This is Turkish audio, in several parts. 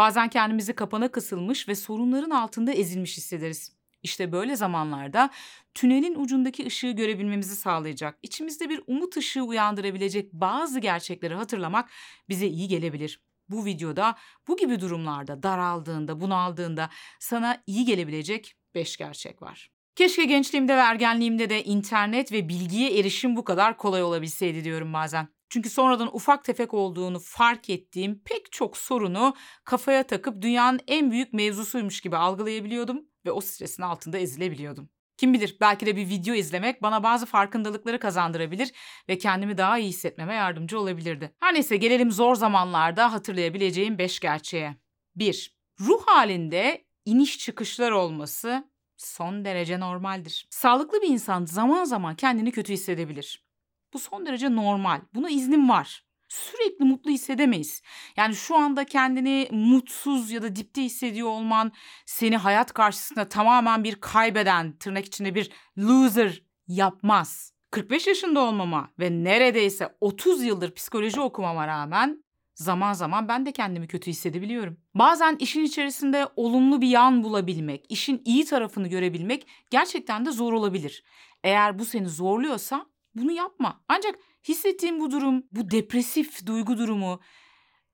Bazen kendimizi kapana kısılmış ve sorunların altında ezilmiş hissederiz. İşte böyle zamanlarda tünelin ucundaki ışığı görebilmemizi sağlayacak, içimizde bir umut ışığı uyandırabilecek bazı gerçekleri hatırlamak bize iyi gelebilir. Bu videoda bu gibi durumlarda daraldığında, bunaldığında sana iyi gelebilecek 5 gerçek var. Keşke gençliğimde ve ergenliğimde de internet ve bilgiye erişim bu kadar kolay olabilseydi diyorum bazen. Çünkü sonradan ufak tefek olduğunu fark ettiğim pek çok sorunu kafaya takıp dünyanın en büyük mevzusuymuş gibi algılayabiliyordum ve o stresin altında ezilebiliyordum. Kim bilir belki de bir video izlemek bana bazı farkındalıkları kazandırabilir ve kendimi daha iyi hissetmeme yardımcı olabilirdi. Her neyse gelelim zor zamanlarda hatırlayabileceğim 5 gerçeğe. 1. Ruh halinde iniş çıkışlar olması son derece normaldir. Sağlıklı bir insan zaman zaman kendini kötü hissedebilir. Bu son derece normal. Buna iznim var. Sürekli mutlu hissedemeyiz. Yani şu anda kendini mutsuz ya da dipte hissediyor olman seni hayat karşısında tamamen bir kaybeden, tırnak içinde bir loser yapmaz. 45 yaşında olmama ve neredeyse 30 yıldır psikoloji okumama rağmen zaman zaman ben de kendimi kötü hissedebiliyorum. Bazen işin içerisinde olumlu bir yan bulabilmek, işin iyi tarafını görebilmek gerçekten de zor olabilir. Eğer bu seni zorluyorsa bunu yapma. Ancak hissettiğim bu durum, bu depresif duygu durumu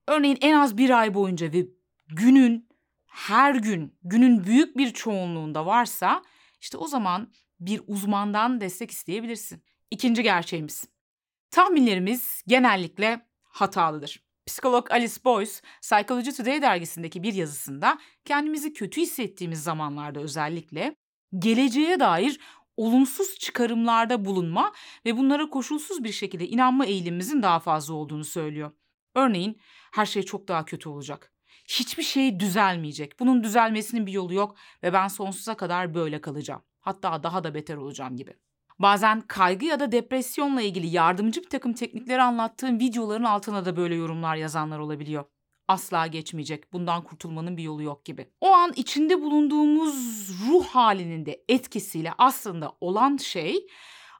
örneğin en az bir ay boyunca ve günün her gün, günün büyük bir çoğunluğunda varsa işte o zaman bir uzmandan destek isteyebilirsin. İkinci gerçeğimiz. Tahminlerimiz genellikle hatalıdır. Psikolog Alice Boyce, Psychology Today dergisindeki bir yazısında kendimizi kötü hissettiğimiz zamanlarda özellikle geleceğe dair olumsuz çıkarımlarda bulunma ve bunlara koşulsuz bir şekilde inanma eğilimimizin daha fazla olduğunu söylüyor. Örneğin her şey çok daha kötü olacak. Hiçbir şey düzelmeyecek. Bunun düzelmesinin bir yolu yok ve ben sonsuza kadar böyle kalacağım. Hatta daha da beter olacağım gibi. Bazen kaygı ya da depresyonla ilgili yardımcı bir takım teknikleri anlattığım videoların altına da böyle yorumlar yazanlar olabiliyor. Asla geçmeyecek, bundan kurtulmanın bir yolu yok gibi. O an içinde bulunduğumuz ruh halinin de etkisiyle aslında olan şey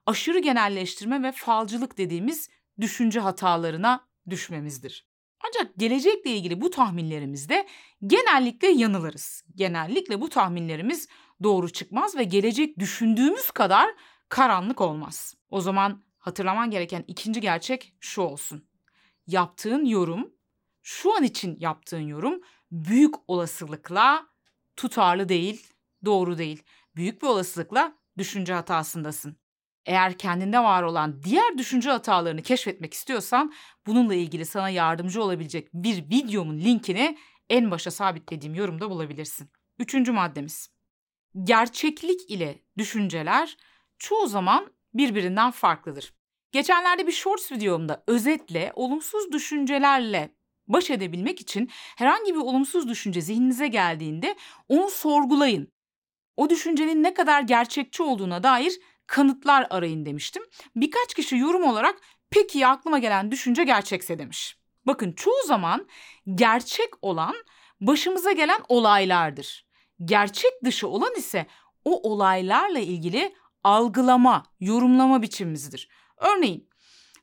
aşırı genelleştirme ve falcılık dediğimiz düşünce hatalarına düşmemizdir. Ancak gelecekle ilgili bu tahminlerimizde genellikle yanılırız. Genellikle bu tahminlerimiz doğru çıkmaz ve gelecek düşündüğümüz kadar karanlık olmaz. O zaman hatırlaman gereken ikinci gerçek şu olsun. Yaptığın yorum, şu an için yaptığın yorum büyük olasılıkla tutarlı değil, doğru değil. Büyük bir olasılıkla düşünce hatasındasın. Eğer kendinde var olan diğer düşünce hatalarını keşfetmek istiyorsan bununla ilgili sana yardımcı olabilecek bir videomun linkini en başa sabitlediğim yorumda bulabilirsin. Üçüncü maddemiz. Gerçeklik ile düşünceler çoğu zaman birbirinden farklıdır. Geçenlerde bir shorts videomda özetle olumsuz düşüncelerle baş edebilmek için herhangi bir olumsuz düşünce zihninize geldiğinde onu sorgulayın. O düşüncenin ne kadar gerçekçi olduğuna dair kanıtlar arayın demiştim. Birkaç kişi yorum olarak peki aklıma gelen düşünce gerçekse demiş. Bakın çoğu zaman gerçek olan başımıza gelen olaylardır. Gerçek dışı olan ise o olaylarla ilgili algılama, yorumlama biçimimizdir. Örneğin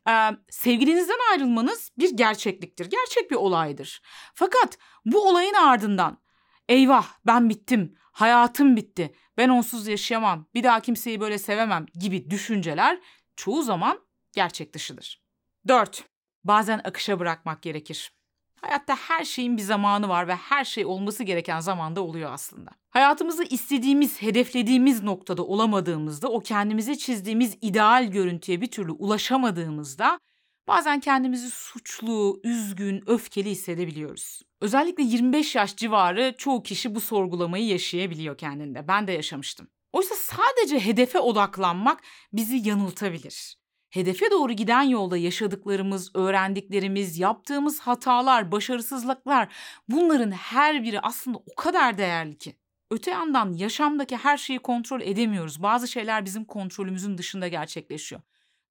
e, sevgilinizden ayrılmanız bir gerçekliktir. Gerçek bir olaydır. Fakat bu olayın ardından eyvah ben bittim, hayatım bitti, ben onsuz yaşayamam, bir daha kimseyi böyle sevemem gibi düşünceler çoğu zaman gerçek dışıdır. 4. Bazen akışa bırakmak gerekir. Hayatta her şeyin bir zamanı var ve her şey olması gereken zamanda oluyor aslında. Hayatımızı istediğimiz, hedeflediğimiz noktada olamadığımızda, o kendimize çizdiğimiz ideal görüntüye bir türlü ulaşamadığımızda bazen kendimizi suçlu, üzgün, öfkeli hissedebiliyoruz. Özellikle 25 yaş civarı çoğu kişi bu sorgulamayı yaşayabiliyor kendinde. Ben de yaşamıştım. Oysa sadece hedefe odaklanmak bizi yanıltabilir hedefe doğru giden yolda yaşadıklarımız, öğrendiklerimiz, yaptığımız hatalar, başarısızlıklar bunların her biri aslında o kadar değerli ki. Öte yandan yaşamdaki her şeyi kontrol edemiyoruz. Bazı şeyler bizim kontrolümüzün dışında gerçekleşiyor.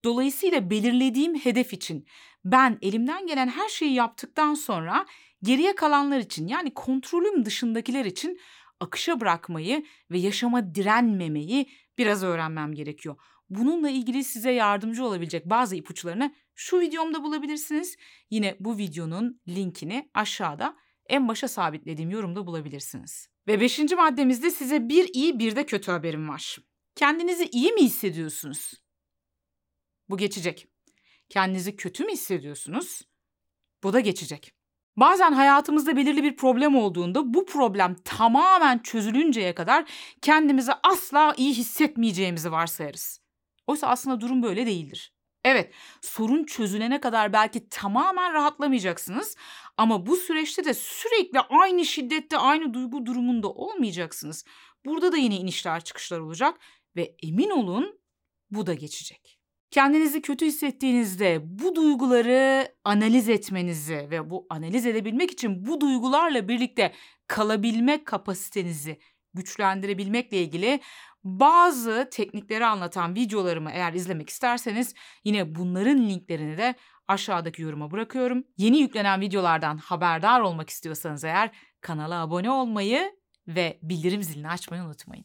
Dolayısıyla belirlediğim hedef için ben elimden gelen her şeyi yaptıktan sonra geriye kalanlar için yani kontrolüm dışındakiler için akışa bırakmayı ve yaşama direnmemeyi biraz öğrenmem gerekiyor. Bununla ilgili size yardımcı olabilecek bazı ipuçlarını şu videomda bulabilirsiniz. Yine bu videonun linkini aşağıda en başa sabitlediğim yorumda bulabilirsiniz. Ve beşinci maddemizde size bir iyi bir de kötü haberim var. Kendinizi iyi mi hissediyorsunuz? Bu geçecek. Kendinizi kötü mü hissediyorsunuz? Bu da geçecek. Bazen hayatımızda belirli bir problem olduğunda bu problem tamamen çözülünceye kadar kendimizi asla iyi hissetmeyeceğimizi varsayarız. Oysa aslında durum böyle değildir. Evet, sorun çözülene kadar belki tamamen rahatlamayacaksınız ama bu süreçte de sürekli aynı şiddette, aynı duygu durumunda olmayacaksınız. Burada da yine inişler çıkışlar olacak ve emin olun bu da geçecek. Kendinizi kötü hissettiğinizde bu duyguları analiz etmenizi ve bu analiz edebilmek için bu duygularla birlikte kalabilme kapasitenizi güçlendirebilmekle ilgili bazı teknikleri anlatan videolarımı eğer izlemek isterseniz yine bunların linklerini de aşağıdaki yoruma bırakıyorum. Yeni yüklenen videolardan haberdar olmak istiyorsanız eğer kanala abone olmayı ve bildirim zilini açmayı unutmayın.